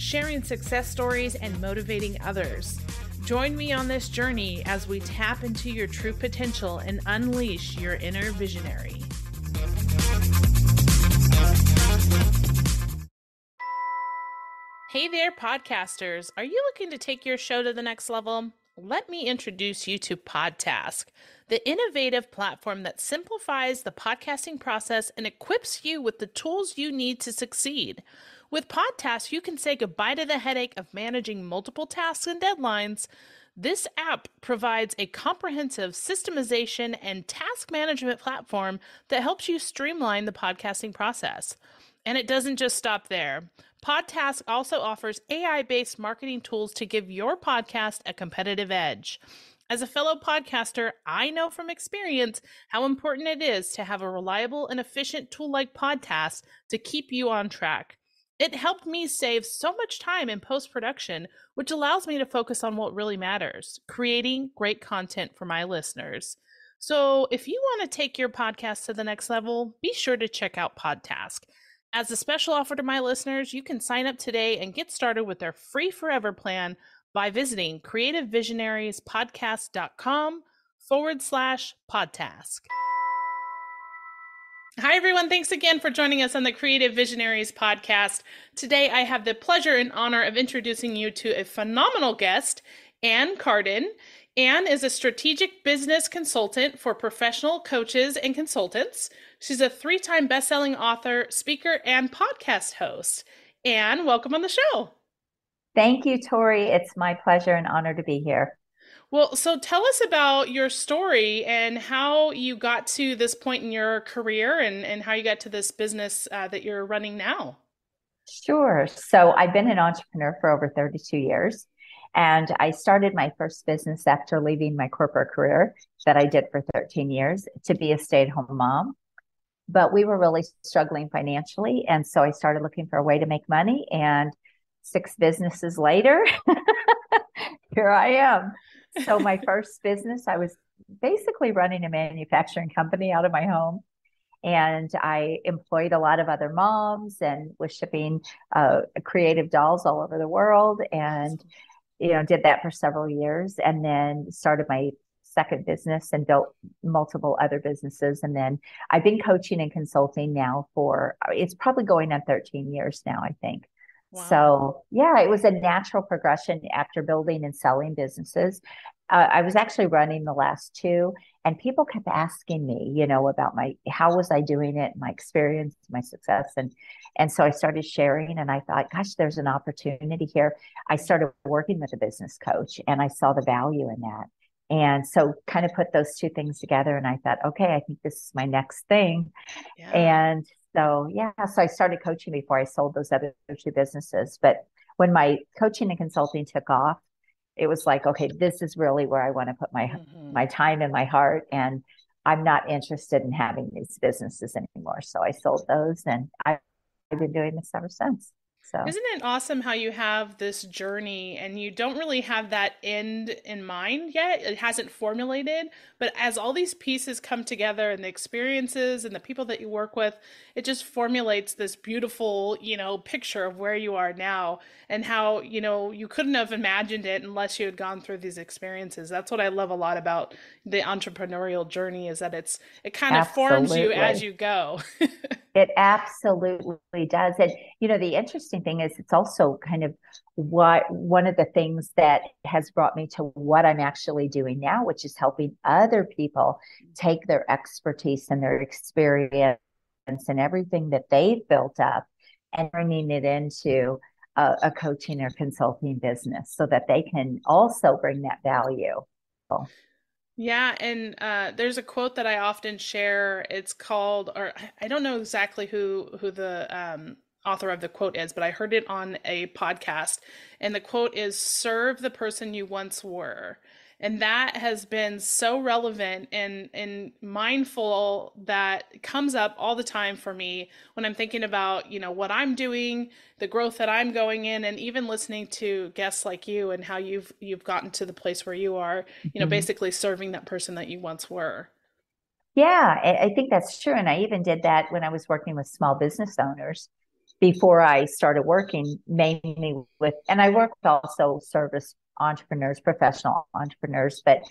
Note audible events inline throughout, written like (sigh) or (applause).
sharing success stories, and motivating others. Join me on this journey as we tap into your true potential and unleash your inner visionary. Hey there, podcasters. Are you looking to take your show to the next level? Let me introduce you to Podtask, the innovative platform that simplifies the podcasting process and equips you with the tools you need to succeed. With Podtask, you can say goodbye to the headache of managing multiple tasks and deadlines. This app provides a comprehensive systemization and task management platform that helps you streamline the podcasting process. And it doesn't just stop there. Podtask also offers AI based marketing tools to give your podcast a competitive edge. As a fellow podcaster, I know from experience how important it is to have a reliable and efficient tool like Podtask to keep you on track. It helped me save so much time in post production, which allows me to focus on what really matters creating great content for my listeners. So, if you want to take your podcast to the next level, be sure to check out Podtask. As a special offer to my listeners, you can sign up today and get started with their free forever plan by visiting creativevisionariespodcast.com forward slash podtask. Hi, everyone. Thanks again for joining us on the Creative Visionaries podcast. Today, I have the pleasure and honor of introducing you to a phenomenal guest, Ann Carden. Ann is a strategic business consultant for professional coaches and consultants. She's a three time best-selling author, speaker, and podcast host. Ann, welcome on the show. Thank you, Tori. It's my pleasure and honor to be here. Well, so tell us about your story and how you got to this point in your career and, and how you got to this business uh, that you're running now. Sure. So I've been an entrepreneur for over 32 years. And I started my first business after leaving my corporate career that I did for 13 years to be a stay at home mom but we were really struggling financially. And so I started looking for a way to make money. And six businesses later, (laughs) here I am. So, my (laughs) first business, I was basically running a manufacturing company out of my home. And I employed a lot of other moms and was shipping uh, creative dolls all over the world. And you know, did that for several years and then started my second business and built multiple other businesses. And then I've been coaching and consulting now for it's probably going on 13 years now, I think. Wow. So, yeah, it was a natural progression after building and selling businesses. Uh, I was actually running the last two, and people kept asking me, you know, about my how was I doing it, my experience, my success, and and so I started sharing, and I thought, gosh, there's an opportunity here. I started working with a business coach, and I saw the value in that, and so kind of put those two things together and I thought, okay, I think this is my next thing. Yeah. And so yeah, so I started coaching before I sold those other two businesses. But when my coaching and consulting took off, it was like, okay, this is really where I want to put my mm-hmm. my time and my heart. And I'm not interested in having these businesses anymore. So I sold those and I've been doing this ever since. So isn't it awesome how you have this journey and you don't really have that end in mind yet? It hasn't formulated, but as all these pieces come together and the experiences and the people that you work with, it just formulates this beautiful, you know, picture of where you are now and how, you know, you couldn't have imagined it unless you had gone through these experiences. That's what I love a lot about the entrepreneurial journey is that it's it kind of Absolutely. forms you as you go. (laughs) It absolutely does. And, you know, the interesting thing is it's also kind of what one of the things that has brought me to what I'm actually doing now, which is helping other people take their expertise and their experience and everything that they've built up and bringing it into a, a coaching or consulting business so that they can also bring that value. Yeah, and uh, there's a quote that I often share. It's called, or I don't know exactly who who the um, author of the quote is, but I heard it on a podcast. And the quote is serve the person you once were and that has been so relevant and and mindful that comes up all the time for me when i'm thinking about you know what i'm doing the growth that i'm going in and even listening to guests like you and how you've you've gotten to the place where you are you know mm-hmm. basically serving that person that you once were yeah i think that's true and i even did that when i was working with small business owners before I started working mainly with, and I worked also service entrepreneurs, professional entrepreneurs. But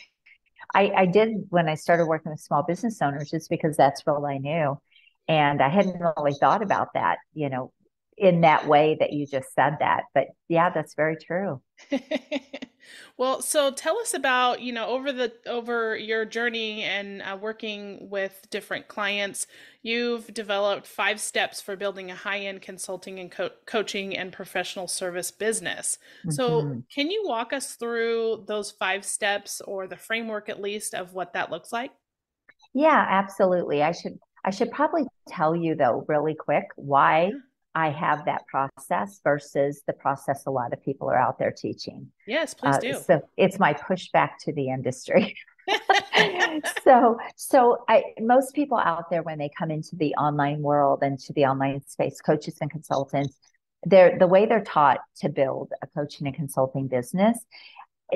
I, I did when I started working with small business owners, just because that's all I knew. And I hadn't really thought about that, you know, in that way that you just said that. But yeah, that's very true. (laughs) well, so tell us about, you know, over the over your journey and uh, working with different clients, you've developed five steps for building a high-end consulting and co- coaching and professional service business. Mm-hmm. So, can you walk us through those five steps or the framework at least of what that looks like? Yeah, absolutely. I should I should probably tell you though really quick why I have that process versus the process a lot of people are out there teaching. Yes, please uh, do. So it's my pushback to the industry. (laughs) (laughs) so so I most people out there when they come into the online world and to the online space, coaches and consultants, they're the way they're taught to build a coaching and consulting business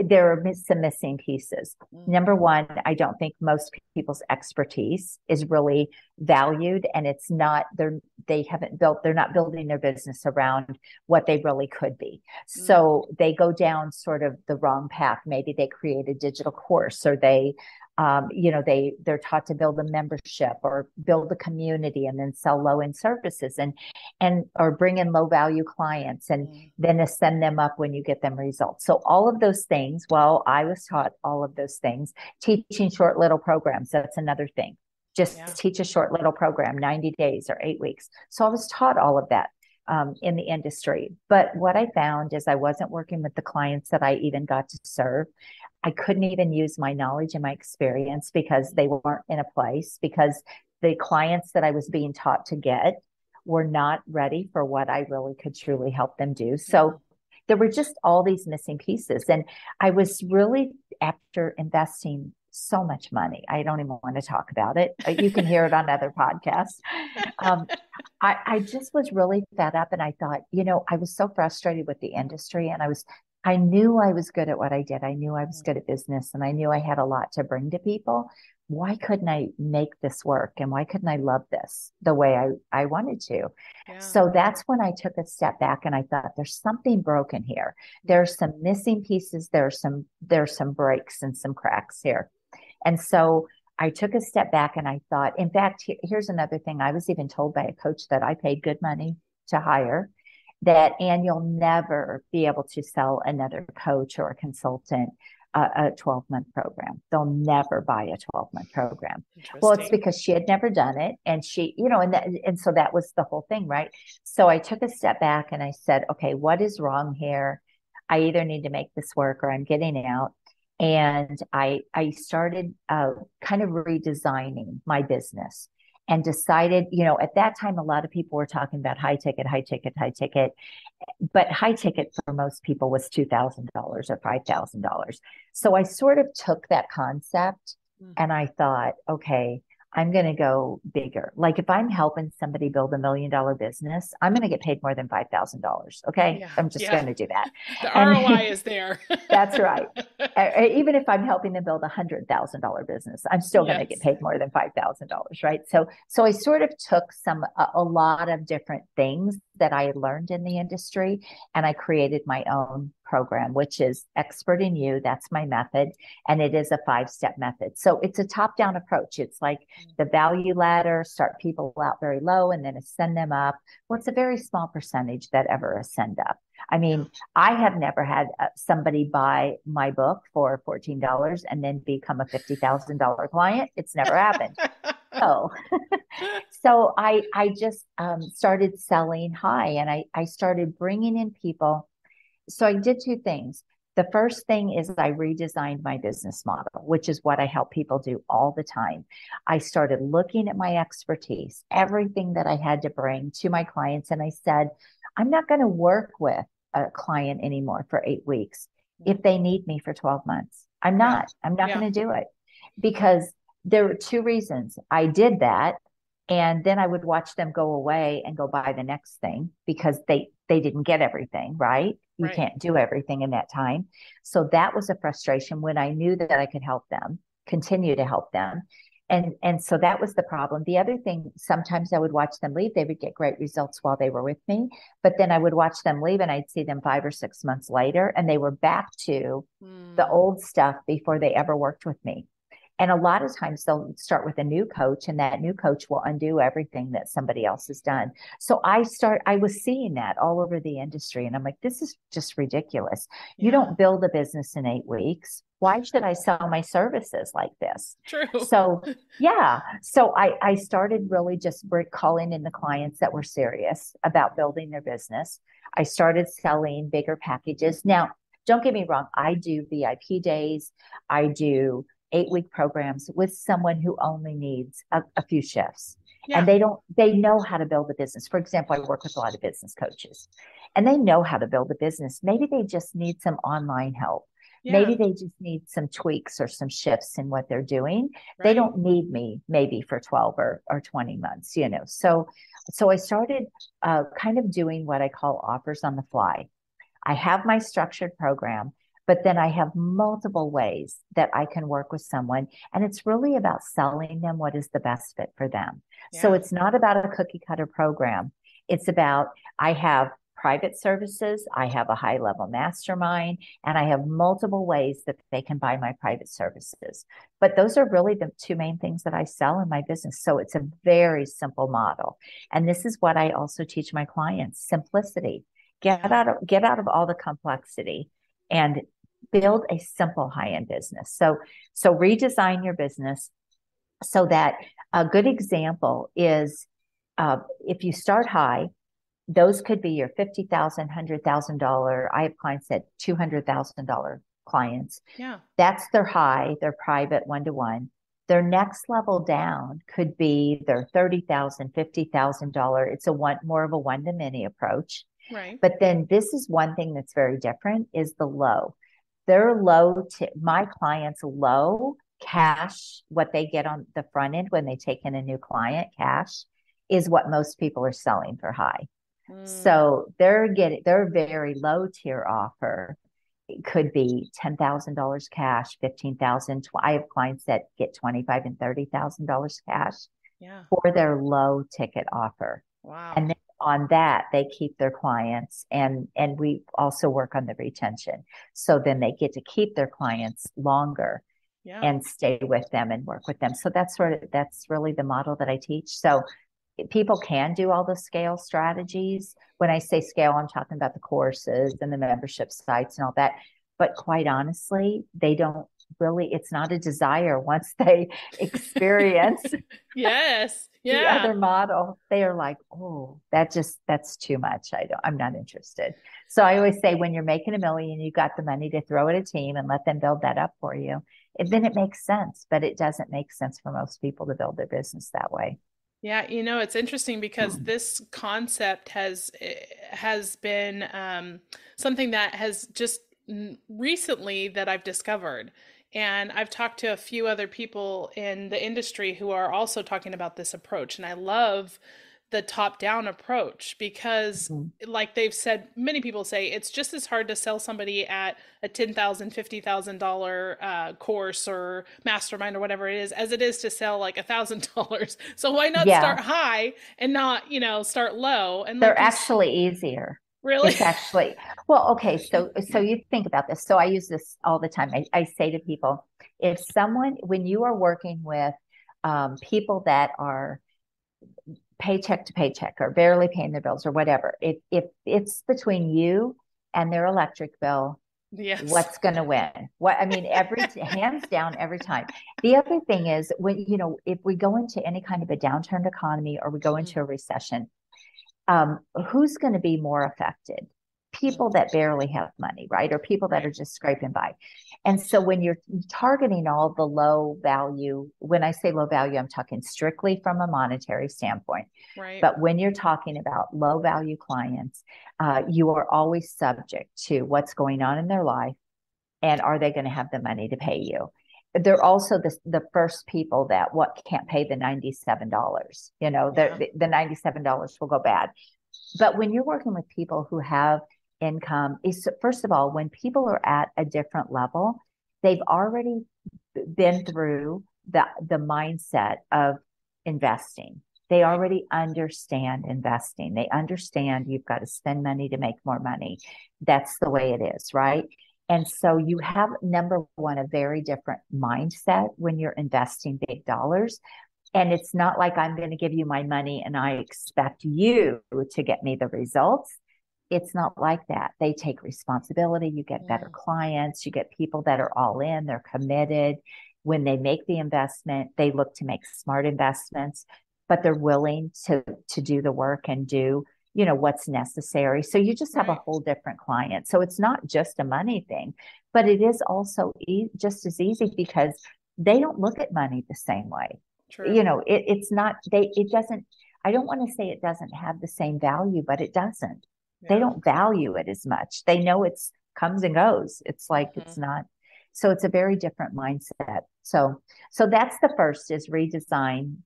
there are some missing pieces. Mm. Number one, I don't think most people's expertise is really valued and it's not they're they haven't built they're not building their business around what they really could be. Mm. So they go down sort of the wrong path. Maybe they create a digital course or they um, you know they they're taught to build a membership or build a community and then sell low end services and and or bring in low value clients and mm. then send them up when you get them results so all of those things well i was taught all of those things teaching short little programs that's another thing just yeah. teach a short little program 90 days or eight weeks so i was taught all of that um, in the industry. But what I found is I wasn't working with the clients that I even got to serve. I couldn't even use my knowledge and my experience because they weren't in a place because the clients that I was being taught to get were not ready for what I really could truly help them do. So there were just all these missing pieces. And I was really, after investing so much money, I don't even want to talk about it. You can hear it on other podcasts. Um, I, I just was really fed up and I thought, you know, I was so frustrated with the industry and I was I knew I was good at what I did. I knew I was mm. good at business and I knew I had a lot to bring to people. Why couldn't I make this work? And why couldn't I love this the way I, I wanted to? Yeah. So that's when I took a step back and I thought there's something broken here. There's some missing pieces. There's some, there's some breaks and some cracks here. And so I took a step back and I thought, in fact, here's another thing. I was even told by a coach that I paid good money to hire that and you'll never be able to sell another coach or a consultant a 12 month program. They'll never buy a 12 month program. Well, it's because she had never done it. And she, you know, and that, and so that was the whole thing, right? So I took a step back and I said, okay, what is wrong here? I either need to make this work or I'm getting out. And I, I started uh, kind of redesigning my business and decided, you know, at that time, a lot of people were talking about high ticket, high ticket, high ticket. But high ticket for most people was $2,000 or $5,000. So I sort of took that concept mm-hmm. and I thought, okay, I'm going to go bigger. Like if I'm helping somebody build a million dollar business, I'm going to get paid more than $5,000. Okay. Yeah, I'm just yeah. going to do that. (laughs) The and, ROI is there. (laughs) that's right. (laughs) Even if I'm helping them build a hundred thousand dollar business, I'm still going to get paid more than $5,000. Right. So, so I sort of took some, a, a lot of different things that I learned in the industry and I created my own program, which is expert in you. That's my method. And it is a five step method. So it's a top down approach. It's like mm. the value ladder, start people out very low and then ascend them up. Well, it's a very small percentage that ever ascend up. I mean, I have never had uh, somebody buy my book for $14 and then become a $50,000 client. It's never happened. so, (laughs) so I, I just um, started selling high and I, I started bringing in people. So I did two things. The first thing is I redesigned my business model, which is what I help people do all the time. I started looking at my expertise, everything that I had to bring to my clients. And I said, I'm not going to work with a client anymore for eight weeks if they need me for 12 months. I'm not. I'm not yeah. going to do it because there were two reasons. I did that and then I would watch them go away and go buy the next thing because they they didn't get everything, right? You right. can't do everything in that time. So that was a frustration when I knew that I could help them, continue to help them. And and so that was the problem. The other thing, sometimes I would watch them leave. They would get great results while they were with me, but then I would watch them leave, and I'd see them five or six months later, and they were back to mm. the old stuff before they ever worked with me. And a lot of times they'll start with a new coach, and that new coach will undo everything that somebody else has done. So I start, I was seeing that all over the industry, and I'm like, this is just ridiculous. Yeah. You don't build a business in eight weeks. Why should I sell my services like this? True. So, (laughs) yeah. So I, I started really just calling in the clients that were serious about building their business. I started selling bigger packages. Now, don't get me wrong, I do VIP days, I do eight week programs with someone who only needs a, a few shifts. Yeah. And they don't, they know how to build a business. For example, I work with a lot of business coaches and they know how to build a business. Maybe they just need some online help. Yeah. Maybe they just need some tweaks or some shifts in what they're doing. Right. They don't need me maybe for 12 or, or 20 months, you know. So so I started uh, kind of doing what I call offers on the fly. I have my structured program but then I have multiple ways that I can work with someone. And it's really about selling them what is the best fit for them. Yeah. So it's not about a cookie cutter program. It's about, I have private services, I have a high level mastermind, and I have multiple ways that they can buy my private services. But those are really the two main things that I sell in my business. So it's a very simple model. And this is what I also teach my clients simplicity. Get out of get out of all the complexity and build a simple high-end business. So so redesign your business so that a good example is uh, if you start high, those could be your fifty thousand, hundred thousand dollar. I have clients at two hundred thousand dollar clients. Yeah, that's their high. Their private one to one. Their next level down could be their thirty thousand, fifty thousand dollar. It's a one more of a one to many approach. Right. But then this is one thing that's very different is the low their low to my clients low cash what they get on the front end when they take in a new client cash is what most people are selling for high mm. so they're getting their very low tier offer it could be $10,000 cash, 15,000. I have clients that get 25 and $30,000 cash yeah. for their low ticket offer. Wow. And then on that they keep their clients and and we also work on the retention. So then they get to keep their clients longer yeah. and stay with them and work with them. So that's sort of that's really the model that i teach. So people can do all the scale strategies. When i say scale i'm talking about the courses and the membership sites and all that. But quite honestly they don't really it's not a desire once they (laughs) experience (laughs) yes yeah. the other model they are like oh that just that's too much. I don't i'm not interested. So i always say when you're making a million you got the money to throw at a team and let them build that up for you. And then it makes sense but it doesn't make sense for most people to build their business that way. Yeah, you know, it's interesting because this concept has eh, has been um, something that has just recently that I've discovered. And I've talked to a few other people in the industry who are also talking about this approach. And I love the top down approach because mm-hmm. like they've said many people say it's just as hard to sell somebody at a $10,000 $50,000 uh, course or mastermind or whatever it is as it is to sell like a thousand dollars (laughs) so why not yeah. start high and not you know start low and they're actually easier Really? It's actually well, okay. So so you think about this. So I use this all the time. I, I say to people, if someone when you are working with um, people that are paycheck to paycheck or barely paying their bills or whatever, if if it's between you and their electric bill, yes. what's going to win? What I mean, every (laughs) hands down every time. The other thing is when you know if we go into any kind of a downturned economy or we go into mm-hmm. a recession, um, who's going to be more affected? people that barely have money, right? Or people that are just scraping by. And so when you're targeting all the low value, when I say low value, I'm talking strictly from a monetary standpoint. Right. But when you're talking about low value clients, uh, you are always subject to what's going on in their life and are they going to have the money to pay you? They're also the, the first people that what can't pay the $97. You know, yeah. the, the $97 will go bad. But when you're working with people who have income is first of all when people are at a different level they've already been through the the mindset of investing they already understand investing they understand you've got to spend money to make more money that's the way it is right and so you have number one a very different mindset when you're investing big dollars and it's not like i'm going to give you my money and i expect you to get me the results it's not like that. They take responsibility. You get better mm. clients. You get people that are all in, they're committed. When they make the investment, they look to make smart investments, but they're willing to to do the work and do, you know, what's necessary. So you just have right. a whole different client. So it's not just a money thing, but it is also e- just as easy because they don't look at money the same way. True. You know, it, it's not they it doesn't I don't want to say it doesn't have the same value, but it doesn't they don't value it as much they know it's comes and goes it's like mm-hmm. it's not so it's a very different mindset so so that's the first is redesign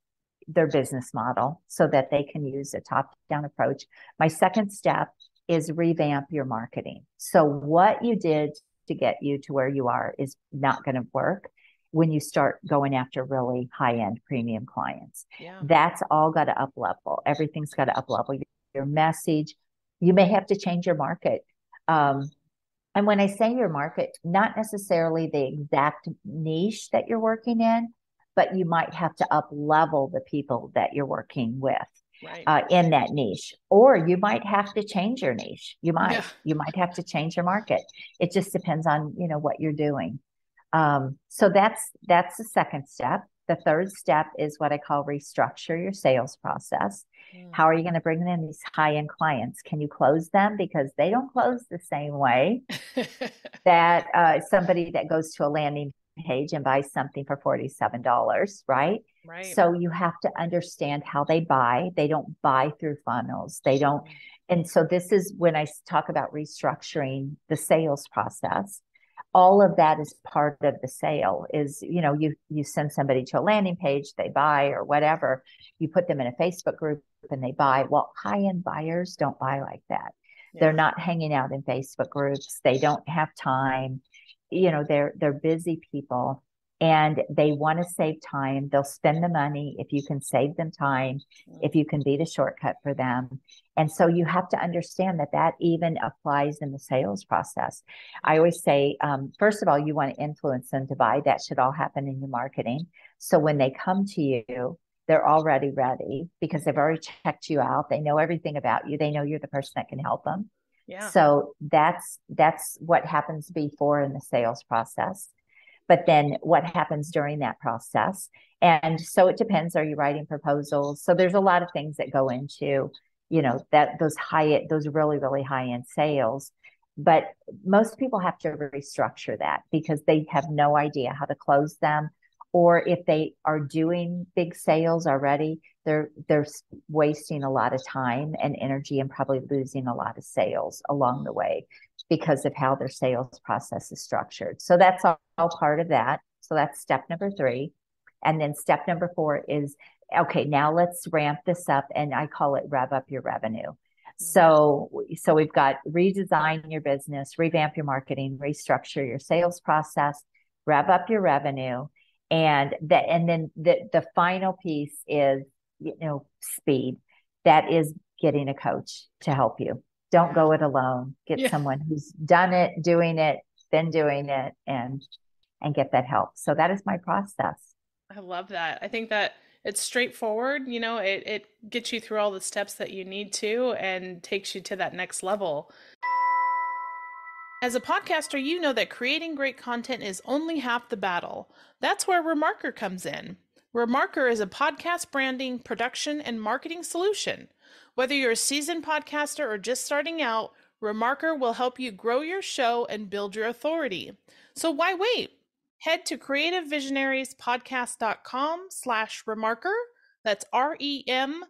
their business model so that they can use a top down approach my second step is revamp your marketing so what you did to get you to where you are is not going to work when you start going after really high end premium clients. Yeah. That's all got to up level. Everything's got to up level your message, you may have to change your market. Um, and when I say your market, not necessarily the exact niche that you're working in, but you might have to up level the people that you're working with. Right. Uh, in that niche or you might have to change your niche you might yeah. you might have to change your market it just depends on you know what you're doing um, so that's that's the second step the third step is what I call restructure your sales process. Mm. How are you going to bring in these high end clients? Can you close them? Because they don't close the same way (laughs) that uh, somebody that goes to a landing page and buy something for $47, right? Right. So you have to understand how they buy. They don't buy through funnels. They don't. And so this is when I talk about restructuring the sales process all of that is part of the sale is you know you you send somebody to a landing page they buy or whatever you put them in a facebook group and they buy well high end buyers don't buy like that yeah. they're not hanging out in facebook groups they don't have time you know they're they're busy people and they want to save time. They'll spend the money if you can save them time, if you can be the shortcut for them. And so you have to understand that that even applies in the sales process. I always say, um, first of all, you want to influence them to buy. That should all happen in your marketing. So when they come to you, they're already ready because they've already checked you out. They know everything about you. They know you're the person that can help them. Yeah. So that's that's what happens before in the sales process. But then what happens during that process? And so it depends. Are you writing proposals? So there's a lot of things that go into you know that those high those really really high end sales. But most people have to restructure that because they have no idea how to close them or if they are doing big sales already they're they're wasting a lot of time and energy and probably losing a lot of sales along the way because of how their sales process is structured. So that's all, all part of that. So that's step number three. And then step number four is okay, now let's ramp this up and I call it rev up your revenue. Mm-hmm. So so we've got redesign your business, revamp your marketing, restructure your sales process, rev up your revenue and that and then the the final piece is you know speed. That is getting a coach to help you. Don't go it alone. Get yeah. someone who's done it, doing it, been doing it, and and get that help. So that is my process. I love that. I think that it's straightforward. You know, it it gets you through all the steps that you need to and takes you to that next level. As a podcaster, you know that creating great content is only half the battle. That's where Remarkr comes in. Remarkr is a podcast branding, production, and marketing solution. Whether you're a seasoned podcaster or just starting out, Remarkr will help you grow your show and build your authority. So why wait? Head to creativevisionariespodcast.com slash remarkr. That's R-E-M-A-R-K-R,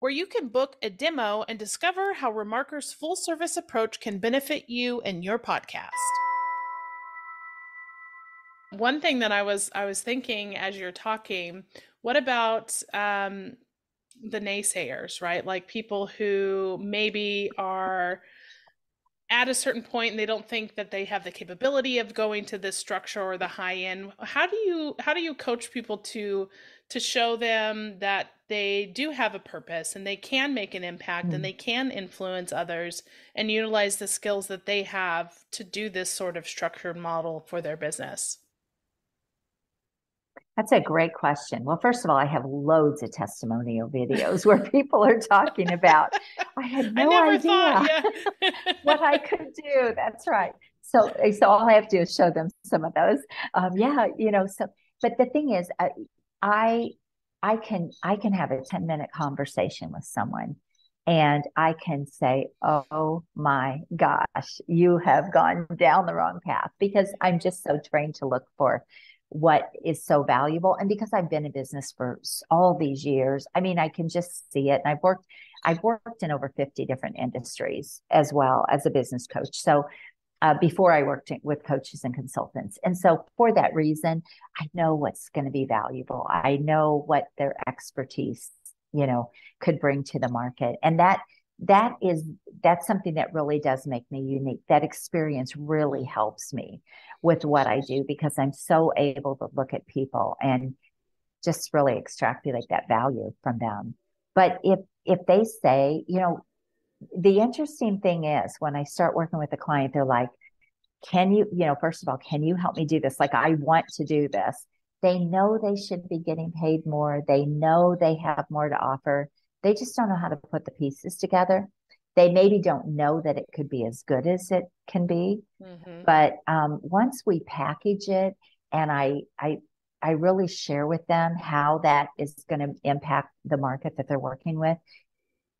where you can book a demo and discover how Remarkr's full service approach can benefit you and your podcast. One thing that I was I was thinking as you're talking, what about um, the naysayers, right? Like people who maybe are at a certain point and they don't think that they have the capability of going to this structure or the high end how do you how do you coach people to to show them that they do have a purpose and they can make an impact mm. and they can influence others and utilize the skills that they have to do this sort of structured model for their business that's a great question. Well, first of all, I have loads of testimonial videos where (laughs) people are talking about, I had no I idea thought, yeah. (laughs) what I could do. That's right. So, so all I have to do is show them some of those. Um, yeah, you know. So, but the thing is, uh, I, I can, I can have a ten minute conversation with someone, and I can say, "Oh my gosh, you have gone down the wrong path," because I'm just so trained to look for what is so valuable. And because i've been in business for all these years i mean i can just see it. And i've worked i've worked in over 50 different industries as well as a business coach. So uh, before i worked with coaches and consultants. And so for that reason i know what's going to be valuable. I know what their expertise you know could bring to the market. And that that is that's something that really does make me unique. That experience really helps me with what i do because i'm so able to look at people and just really extrapolate that value from them. But if if they say you know the interesting thing is when i start working with a client they're like can you you know first of all can you help me do this like i want to do this they know they should be getting paid more they know they have more to offer they just don't know how to put the pieces together. They maybe don't know that it could be as good as it can be. Mm-hmm. But um, once we package it and I, I, I really share with them how that is going to impact the market that they're working with.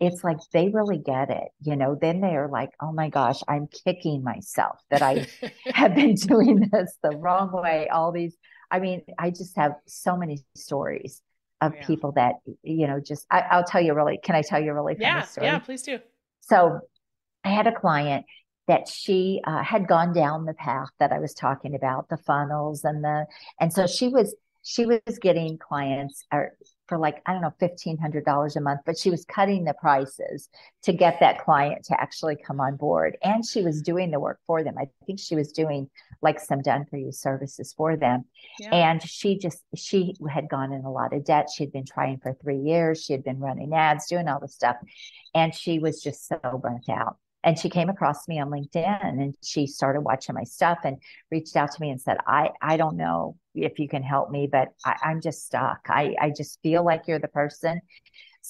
It's like they really get it, you know. Then they are like, "Oh my gosh, I'm kicking myself that I have been (laughs) doing this the wrong way." All these, I mean, I just have so many stories of yeah. people that you know just I, will tell you really can i tell you really yeah story? yeah please do so i had a client that she uh, had gone down the path that i was talking about the funnels and the and so she was she was getting clients or for like i don't know $1500 a month but she was cutting the prices to get that client to actually come on board. And she was doing the work for them. I think she was doing like some done for you services for them. Yeah. and she just she had gone in a lot of debt. She had been trying for three years. She had been running ads doing all the stuff. And she was just so burnt out. And she came across me on linkedin and she started watching my stuff and reached out to me and said i i don't know if you can help me but I, i'm just stuck i i just feel like you're the person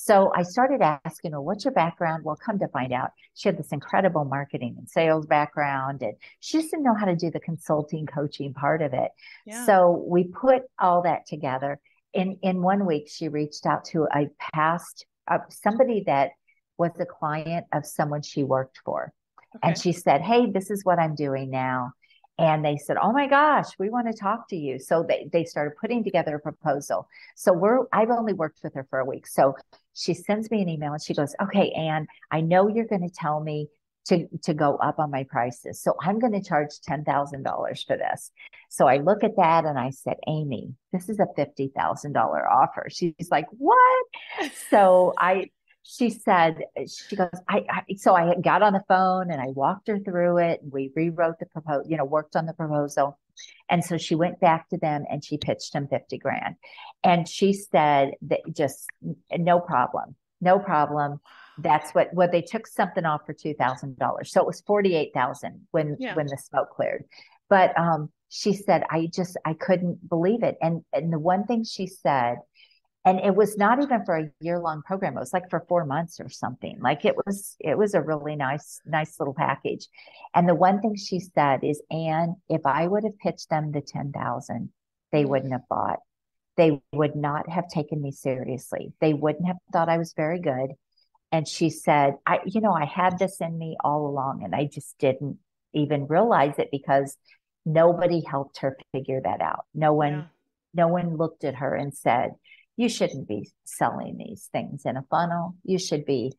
so I started asking her, what's your background? Well, come to find out, she had this incredible marketing and sales background, and she just didn't know how to do the consulting, coaching part of it. Yeah. So we put all that together. In, in one week, she reached out to a past, uh, somebody that was a client of someone she worked for. Okay. And she said, Hey, this is what I'm doing now and they said oh my gosh we want to talk to you. So they, they started putting together a proposal. So we're i've only worked with her for a week. So she sends me an email and she goes okay ann i know you're going to tell me to, to go up on my prices. So i'm going to charge $10000 for this. So i look at that and i said amy this is a $50000 offer. She's like what? So i she said she goes I, I, so i got on the phone and i walked her through it and we rewrote the proposal you know worked on the proposal. And so she went back to them and she pitched them 50 grand. And she said that just no problem no problem. That's what what they took something off for $2000 so it was 48000 when yeah. when the smoke cleared. But um she said i just i couldn't believe it. And and the one thing she said and it was not even for a year long program it was like for four months or something like it was it was a really nice nice little package and the one thing she said is ann if i would have pitched them the 10000 they mm. wouldn't have bought they would not have taken me seriously they wouldn't have thought i was very good And she said, I, you know, I had this in me all along and I just didn't even realize it because nobody helped her figure that out. No one, yeah. no one looked at her and said, you shouldn't be selling these things in a funnel. You should be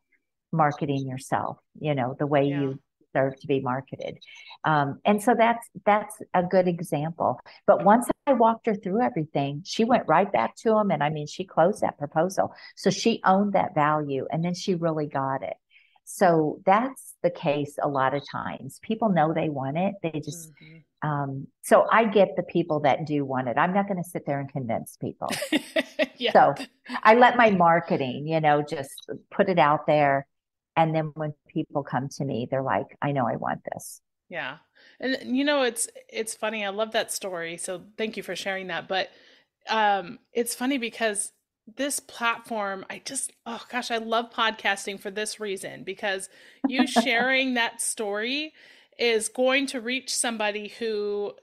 marketing yourself, you know, the way yeah. you deserve to be marketed. Um, and so that's that's a good example. But once I walked her through everything, she went right back to him, and I mean, she closed that proposal. So she owned that value, and then she really got it. So that's the case a lot of times. People know they want it. They just mm-hmm. um, so I get the people that do want it. I'm not going to sit there and convince people. (laughs) yeah. So I let my marketing, you know, just put it out there and then when people come to me they're like i know i want this yeah and you know it's it's funny i love that story so thank you for sharing that but um it's funny because this platform i just oh gosh i love podcasting for this reason because you (laughs) sharing that story is going to reach somebody who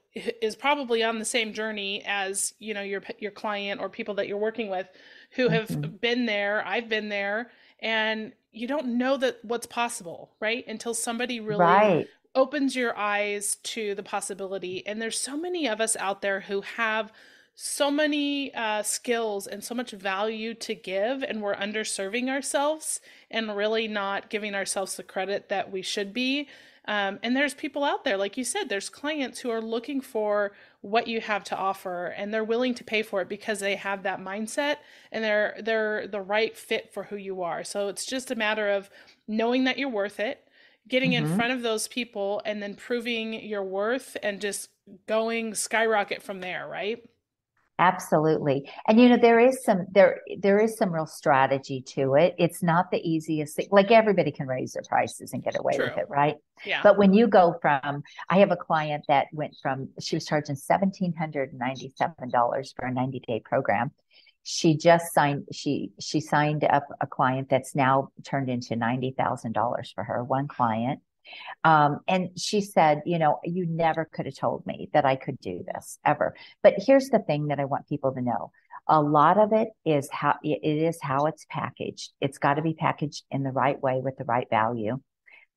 is probably on the same journey as you know your your client or people that you're working with who have mm-hmm. been there i've been there and you don't know that what's possible, right? Until somebody really right. opens your eyes to the possibility. And there's so many of us out there who have so many uh, skills and so much value to give, and we're underserving ourselves and really not giving ourselves the credit that we should be. Um, and there's people out there, like you said, there's clients who are looking for what you have to offer and they're willing to pay for it because they have that mindset and they're they're the right fit for who you are. So it's just a matter of knowing that you're worth it, getting mm-hmm. in front of those people and then proving your worth and just going skyrocket from there, right? Absolutely. And you know, there is some there there is some real strategy to it. It's not the easiest thing. Like everybody can raise their prices and get away True. with it, right? Yeah. But when you go from I have a client that went from she was charging seventeen hundred and ninety seven dollars for a 90 day program. She just signed she she signed up a client that's now turned into ninety thousand dollars for her, one client. Um, and she said, you know, you never could have told me that I could do this ever. But here's the thing that I want people to know. A lot of it is how it is how it's packaged. It's got to be packaged in the right way with the right value.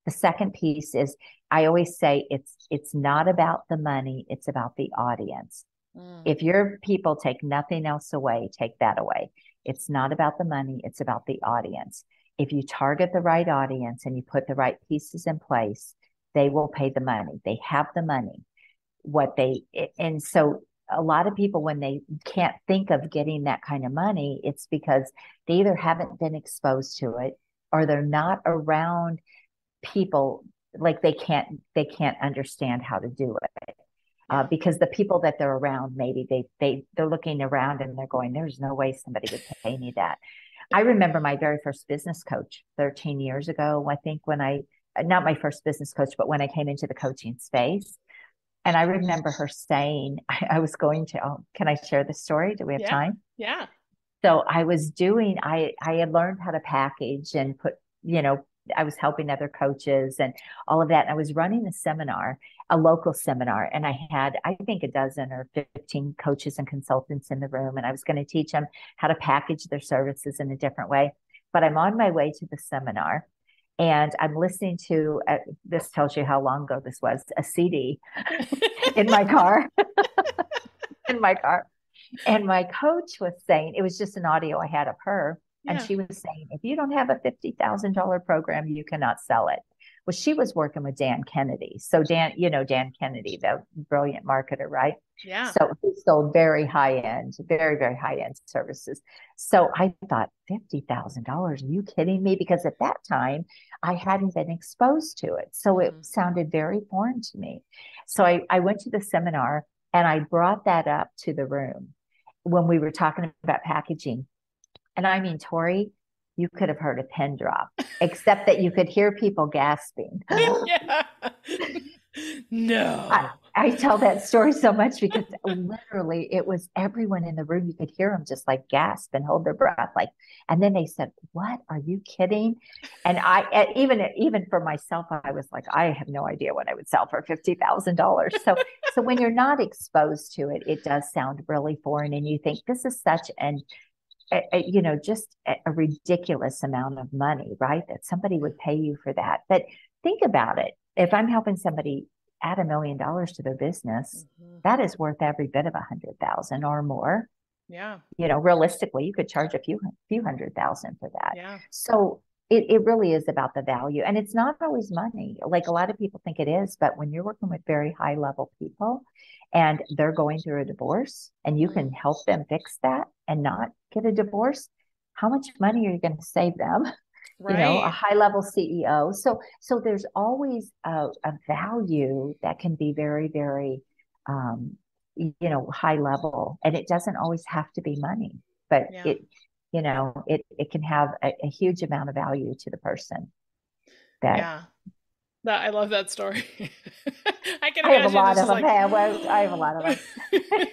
The second piece is I always say it's it's not about the money, it's about the audience. Mm. If your people take nothing else away, take that away. It's not about the money, it's about the audience if you target the right audience and you put the right pieces in place, they will pay the money. They have the money. What they, and so a lot of people, when they can't think of getting that kind of money, it's because they either haven't been exposed to it or they're not around people like they can't they can't understand how to do it uh, because the people that they're around maybe they they they're looking around and they're going there's no way somebody would pay me that I remember my very first business coach 13 years ago, I think, when I, not my first business coach, but when I came into the coaching space. And I remember her saying, I, (laughs) I was going to, oh, can I share the story? Do we have yeah. time? Yeah. So I was doing, I, I had learned how to package and put, you know, I was helping other coaches and all of that. And I was running a seminar, a local seminar, and I had, I think, a dozen or 15 coaches and consultants in the room. And I was going to teach them how to package their services in a different way. But I'm on my way to the seminar and I'm listening to, uh, this tells you how long ago this was, a CD (laughs) in my car. (laughs) in my car. And my coach was saying, it was just an audio I had of her and she was saying, if you don't have a $50,000 program, you cannot sell it. Well, she was working with Dan Kennedy. So, Dan, you know, Dan Kennedy, the brilliant marketer, right? Yeah. So he sold very high end, very, very high end services. So I thought, $50,000, are you kidding me? Because at that time, I hadn't been exposed to it. So it mm-hmm. sounded very foreign to me. So I, I went to the seminar and I brought that up to the room when we were talking about packaging. And I mean, Tori, you could have heard a pin drop, except that you could hear people gasping. yeah. (laughs) (laughs) No. I, I, tell that story so much because literally it was everyone in the room. You could hear them just like gasp and hold their breath. Like, and then they said, What are you kidding? And I, even, even for myself, I was like, I have no idea what I would sell for $50,000. So, so when you're not exposed to it, it does sound really foreign and you think this is such an a, a, you know, just a, a ridiculous amount of money, right? That somebody would pay you for that. But think about it. If I'm helping somebody add a million dollars to their business, mm-hmm. that is worth every bit of a hundred thousand or more. Yeah. You know, realistically, you could charge a few few hundred thousand for that. Yeah. So it, it really is about the value. And it's not always money. Like a lot of people think it is, but when you're working with very high level people and they're going through a divorce and you can help them fix that and not get a divorce, how much money are you going to save them? Right. (laughs) You know, a high level CEO. So so there's always a, a value that can be very, very um, you know, high level. And it doesn't always have to be money, but yeah. it you know it it can have a, a, huge amount of value to the person that yeah. That i love that story. (laughs) I can I have a lot of them like... I have a lot of them (laughs)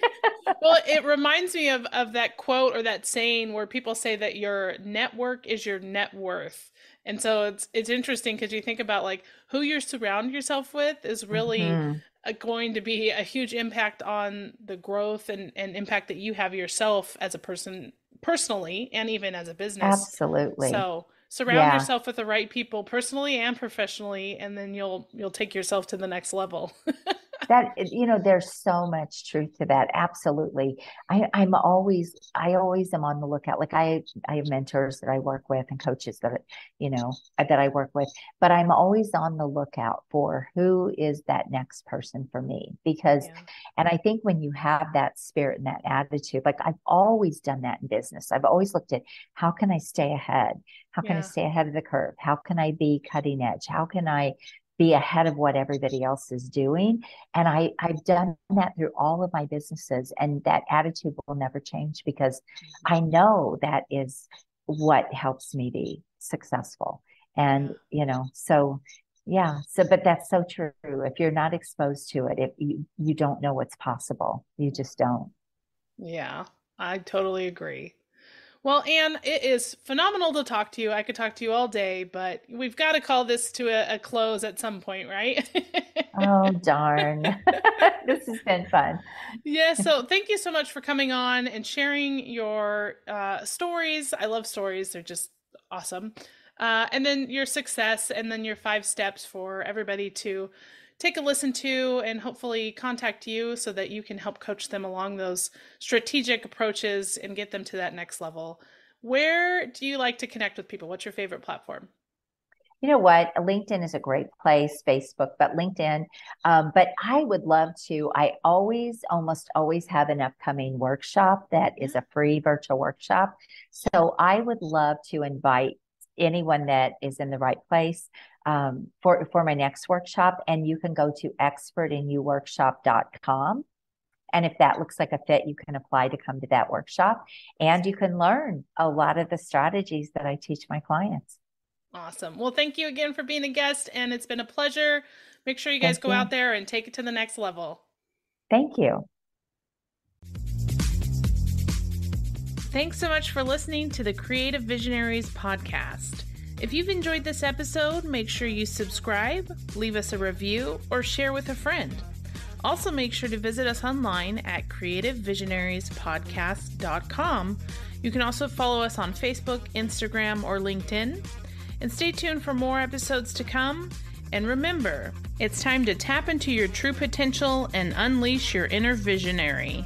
well it reminds me of of that quote or that saying where people say that your network is your net worth. And so it's it's interesting because you think about like who you surround yourself with is really mm-hmm. going to be a huge impact on the growth and, and impact that you have yourself as a person personally and even as a business. Absolutely. So surround yeah. yourself with the right people personally and professionally and then you'll you'll take yourself to the next level. (laughs) that you know there's so much truth to that absolutely. I i'm always i always am on the lookout. Like i i have mentors that i work with and coaches that you know that i work with but i'm always on the lookout for who is that next person for me because yeah. and i think when you have that spirit and that attitude like i've always done that in business. I've always looked at how can i stay ahead? How can yeah. i stay ahead of the curve? How can i be cutting edge? How can i be ahead of what everybody else is doing. And I, I've done that through all of my businesses, and that attitude will never change because mm-hmm. I know that is what helps me be successful. And, you know, so yeah, so but that's so true. If you're not exposed to it, if you, you don't know what's possible, you just don't. Yeah, I totally agree. Well, Ann, it is phenomenal to talk to you. I could talk to you all day, but we've got to call this to a, a close at some point, right? (laughs) oh, darn. (laughs) this has been fun. yeah. So thank you so much for coming on and sharing your uh, stories. I love stories, they're just awesome. Uh, and then your success, and then your five steps for everybody to take a listen to and hopefully contact you so that you can help coach them along those strategic approaches and get them to that next level. Where do you like to connect with people? What's your favorite platform? You know what? LinkedIn is a great place, Facebook, but LinkedIn. Um, but I would love to. I always, almost always have an upcoming workshop that is a free virtual workshop. So I would love to invite anyone that is in the right place um, for, for my next workshop. And you can go to expertinyouworkshop.com. And if that looks like a fit, you can apply to come to that workshop and you can learn a lot of the strategies that I teach my clients. Awesome. Well, thank you again for being a guest, and it's been a pleasure. Make sure you guys thank go you. out there and take it to the next level. Thank you. Thanks so much for listening to the Creative Visionaries podcast. If you've enjoyed this episode, make sure you subscribe, leave us a review, or share with a friend. Also, make sure to visit us online at creativevisionariespodcast.com. You can also follow us on Facebook, Instagram, or LinkedIn. And stay tuned for more episodes to come. And remember, it's time to tap into your true potential and unleash your inner visionary.